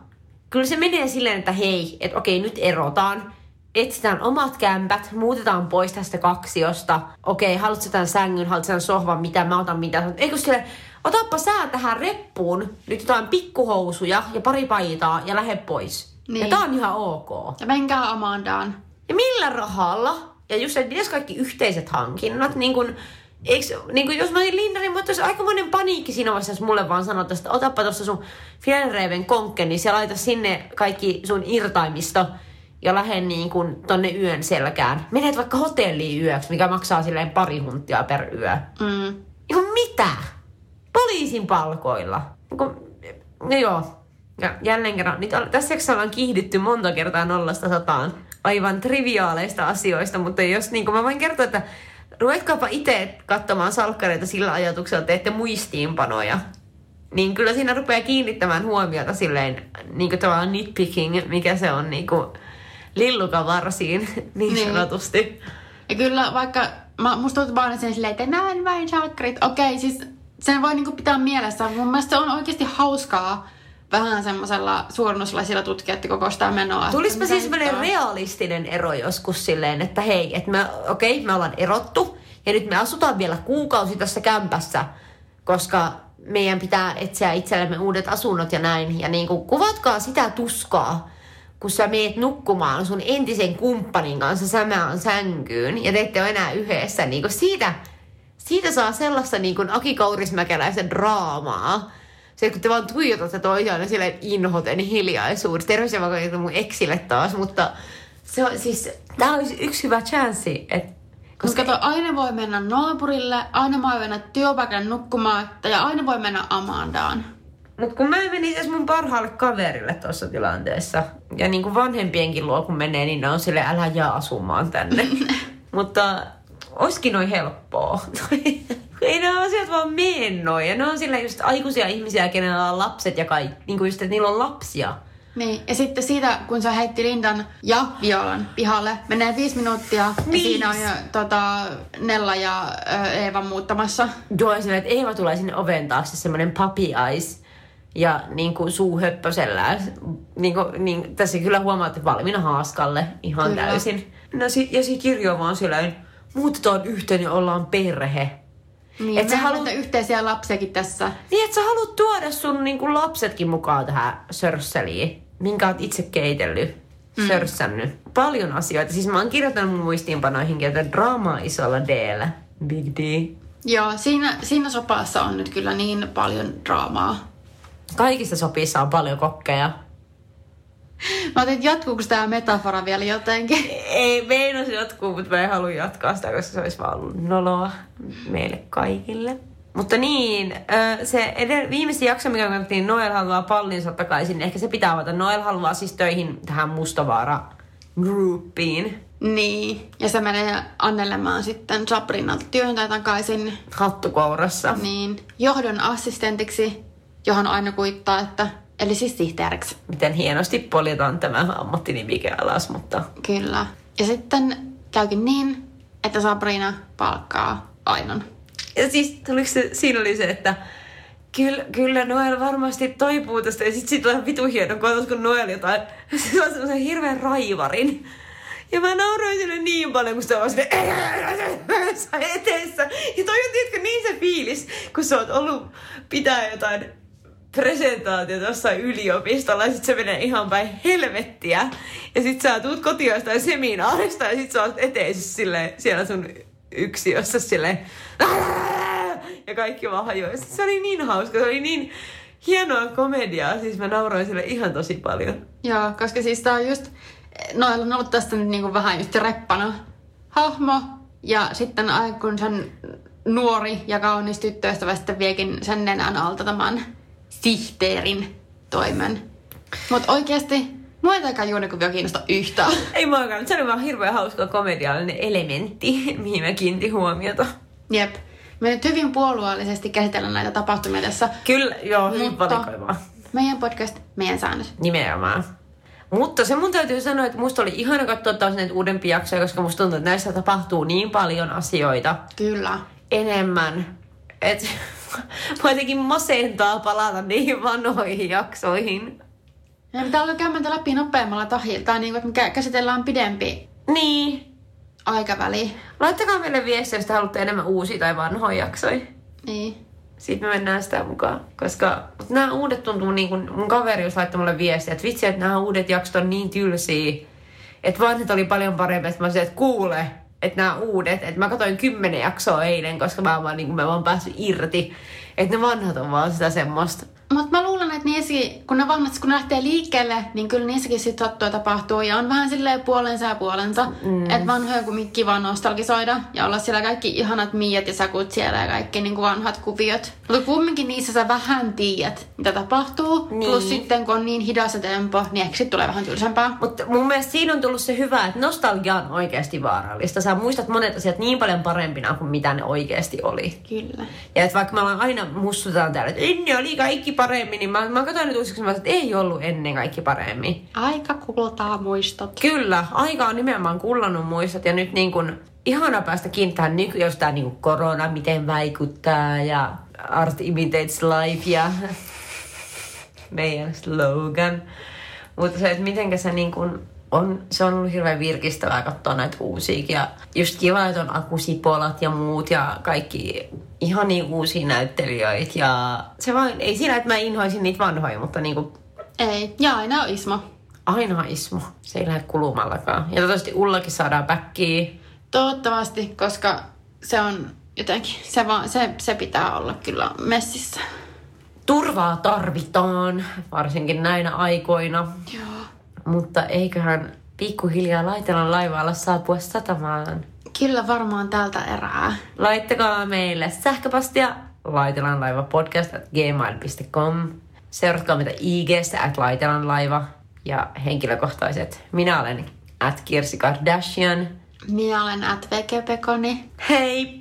Kyllä se menee silleen, että hei, että okei, nyt erotaan. Etsitään omat kämpät, muutetaan pois tästä kaksiosta. Okei, haluatko tämän sängyn, haluatko tämän sohvan, mitä mä otan, mitä. Eikö sille, otappa sä tähän reppuun nyt jotain pikkuhousuja ja pari paitaa ja lähde pois. Niin. Ja tää on ihan ok. Ja menkää Amandaan. Ja millä rahalla? Ja just että pitäisi kaikki yhteiset hankinnat, niin kun, eiks, niin kun jos mä olin Linda, niin mulla olisi aikamoinen paniikki siinä vaiheessa, jos mulle vaan sanotaan, että otappa tuosta sun Fjellreven konkke, niin se laita sinne kaikki sun irtaimisto ja lähde niin kun tonne yön selkään. Menet vaikka hotelliin yöksi, mikä maksaa silleen pari huntia per yö. Mm. Niin mitä? Poliisin palkoilla. Niin kun, no joo. Ja jälleen kerran, nyt on, tässä ollaan kiihdytty monta kertaa nollasta sataan aivan triviaaleista asioista, mutta jos niin kuin mä voin kertoa, että ruvetkaapa itse katsomaan salkkareita sillä ajatuksella, että teette muistiinpanoja, niin kyllä siinä rupeaa kiinnittämään huomiota silleen niin kuin tavallaan nitpicking, mikä se on niin kuin lillukavarsiin niin, Niin. sanotusti. Ja kyllä vaikka, mä, musta tuntuu vaan sen silleen, että näin vain salkkarit. Okei, siis sen voi niinku pitää mielessä. Mun mielestä se on oikeasti hauskaa vähän semmoisella suurennuslaisilla tutkia, että koko sitä menoa. Tulispa siis semmoinen realistinen ero joskus silleen, että hei, että me, okei, me ollaan erottu ja nyt me asutaan vielä kuukausi tässä kämpässä, koska meidän pitää etsiä itsellemme uudet asunnot ja näin. Ja niin kuin, kuvatkaa sitä tuskaa, kun sä meet nukkumaan sun entisen kumppanin kanssa samaan sänkyyn ja te ette ole enää yhdessä. Niin kuin siitä, siitä saa sellaista niin kuin Aki Kaurismäkeläisen draamaa. Se, kun te vaan tuijotatte toisiaan silleen inhoten hiljaisuudessa. Terveisiä vaikka mun eksille taas, mutta se on siis, tää olisi yksi hyvä chanssi, että Koska kato, aina voi mennä naapurille, aina voi mennä työpaikan nukkumaan ja aina voi mennä Amandaan. Mutta kun mä menin edes mun parhaalle kaverille tuossa tilanteessa, ja niin kuin vanhempienkin luo kun menee, niin ne on sille älä jää asumaan tänne. Mutta olisikin noin helppoa. Ei nämä asiat vaan mene noin. Ja ne on sillä just aikuisia ihmisiä, kenellä on lapset ja kaikki. Niin kuin just, että niillä on lapsia. Niin, ja sitten siitä, kun sä heitti Lindan ja Violan pihalle, menee viisi minuuttia Niin. ja siinä on jo tota, Nella ja ö, Eeva muuttamassa. Joo, ja että Eeva tulee sinne oven taakse semmoinen puppy eyes ja niin kuin suu höppösellään. Niin kuin, niin, tässä kyllä huomaatte valmiina haaskalle ihan Kyllä. täysin. No, sit, ja sitten Kirjo vaan sillä muutetaan yhteen ja ollaan perhe. Niin, Et sä haluat- yhteisiä lapsiakin tässä. Niin, että sä haluat tuoda sun niin kuin lapsetkin mukaan tähän sörsseliin, minkä oot itse keitellyt, mm. sörssännyt. Paljon asioita. Siis mä oon kirjoittanut mun muistiinpanoihinkin, että draamaa isolla d Big D. Joo, siinä, siinä sopassa on nyt kyllä niin paljon draamaa. Kaikissa sopissa on paljon kokkeja. Mä otin, että jatkuuko tämä metafora vielä jotenkin? Ei meinas jatkuu, mutta mä en halua jatkaa sitä, koska se olisi vaan ollut noloa meille kaikille. Mutta niin, se edell- viimeisin jakso, mikä katsottiin, Noel haluaa pallinsa takaisin. niin Ehkä se pitää avata. Noel haluaa siis töihin tähän Mustavaara groupiin. Niin, ja se menee annelemaan sitten Sabrinalta työntä takaisin Hattukourassa. niin, johdon assistentiksi, johon aina kuittaa, että, eli siis sihteeriksi. Miten hienosti poljetaan tämä ammattinimike alas, mutta Kyllä. Ja sitten käykin niin, että Sabrina palkkaa Ainon. Ja siis tuliko se, siinä oli se, että kyllä, kyllä Noel varmasti toipuu tästä. Ja sitten sit on vitu hieno koetus, kun Noel jotain, se on semmoisen hirveän raivarin. Ja mä nauroin sille niin paljon, kun se on sinne eteessä. Ja toi on tiedätkö, niin se fiilis, kun sä oot ollut pitää jotain presentaatiota jossain yliopistolla ja sit se menee ihan päin helvettiä. Ja sit sä tuut kotiin jostain seminaarista ja sit sä oot eteisessä silleen, siellä sun yksiössä silleen ja kaikki vaan hajoaa. Se oli niin hauska, se oli niin hienoa komediaa. Siis mä nauroin sille ihan tosi paljon. Joo, koska siis tää on just, Noella on ollut tästä nyt niinku vähän just reppana hahmo. Ja sitten kun sen nuori ja kaunis tyttöystävä sitten viekin sen nenän alta tämän sihteerin toimen. Mutta oikeasti, mua ei taikaan juonikuvia kiinnosta yhtään. Ei muakaan, mutta se oli vaan hirveän hauska komediallinen elementti, mihin mä kiinnitin huomiota. Jep. Me nyt hyvin puolueellisesti käsitellään näitä tapahtumia tässä. Kyllä, joo, hyvin valikoivaa. meidän podcast, meidän säännöt. Nimenomaan. Mutta se mun täytyy sanoa, että musta oli ihana katsoa taas näitä uudempia jaksoja, koska musta tuntuu, että näissä tapahtuu niin paljon asioita Kyllä. enemmän. Että mä jotenkin masentaa palata niihin vanhoihin jaksoihin. Ja pitää alkaa käymään läpi nopeammalla tahilla. Tai niin kuin, että käsitellään pidempi Niin. aikaväli. Laittakaa meille viestiä, jos te haluatte enemmän uusia tai vanhoja jaksoja. Niin. Sitten me mennään sitä mukaan. Koska nämä uudet tuntuu niin kuin, mun kaveri jos laittoi mulle viestiä, että vitsi, että nämä uudet jaksot on niin tylsiä. Että vanhat oli paljon parempi, että mä sanoin, että kuule, että nämä uudet, että mä katsoin kymmenen jaksoa eilen, koska mä vaan, niin mä vaan päässyt irti. Että ne vanhat on vaan sitä semmoista. Mutta mä luulen, että niissäkin, kun ne vanhat, kun ne lähtee liikkeelle, niin kyllä niissäkin sitten sattuu tapahtuu. Ja on vähän silleen puolensa ja puolensa. Mm. Että vanhoja kuin kiva nostalgisoida ja olla siellä kaikki ihanat miiat ja sakut siellä ja kaikki niin kuin vanhat kuviot. Mutta kumminkin niissä sä vähän tiedät, mitä tapahtuu. Niin. Plus sitten, kun on niin hidas tempo, niin ehkä sit tulee vähän tylsempää. Mutta mun mielestä siinä on tullut se hyvä, että nostalgia on oikeasti vaarallista. Sä muistat monet asiat niin paljon parempina kuin mitä ne oikeasti oli. Kyllä. Ja että vaikka me ollaan aina mustutaan täällä, että ennen oli kaikki paremmin, niin mä, mä katsoin nyt uusiksi, mä että ei ollut ennen kaikki paremmin. Aika kultaa muistot. Kyllä, aika on nimenomaan kullannut muistot ja nyt niin kun, ihana päästä kiinnittämään nyky, jos tää niin korona, miten vaikuttaa ja art imitates life ja meidän slogan. Mutta se, että mitenkä se niin kun on, se on ollut hirveän virkistävää katsoa näitä uusiakin. Ja just kiva, että on akusipolat ja muut ja kaikki ihan niin uusia näyttelijöitä. Ja se vaan, ei siinä, että mä inhoisin niitä vanhoja, mutta niin kuin Ei, ja aina on Ismo. aina Ismo. Se ei lähde kulumallakaan. Ja toivottavasti Ullakin saadaan backia. Toivottavasti, koska se on jotenkin, se, vaan, se, se pitää olla kyllä messissä. Turvaa tarvitaan, varsinkin näinä aikoina. Joo. Mutta eiköhän pikkuhiljaa laitellaan laivaalla saapua satamaan. Kyllä varmaan tältä erää. Laittakaa meille sähköpostia laitellaan laiva podcast at gmail.com. Seuratkaa meitä IGstä at laitellaan laiva ja henkilökohtaiset. Minä olen at Kirsi Kardashian. Minä olen at VG Pekoni. Heippa!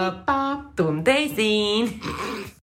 Heippa! Tunteisiin!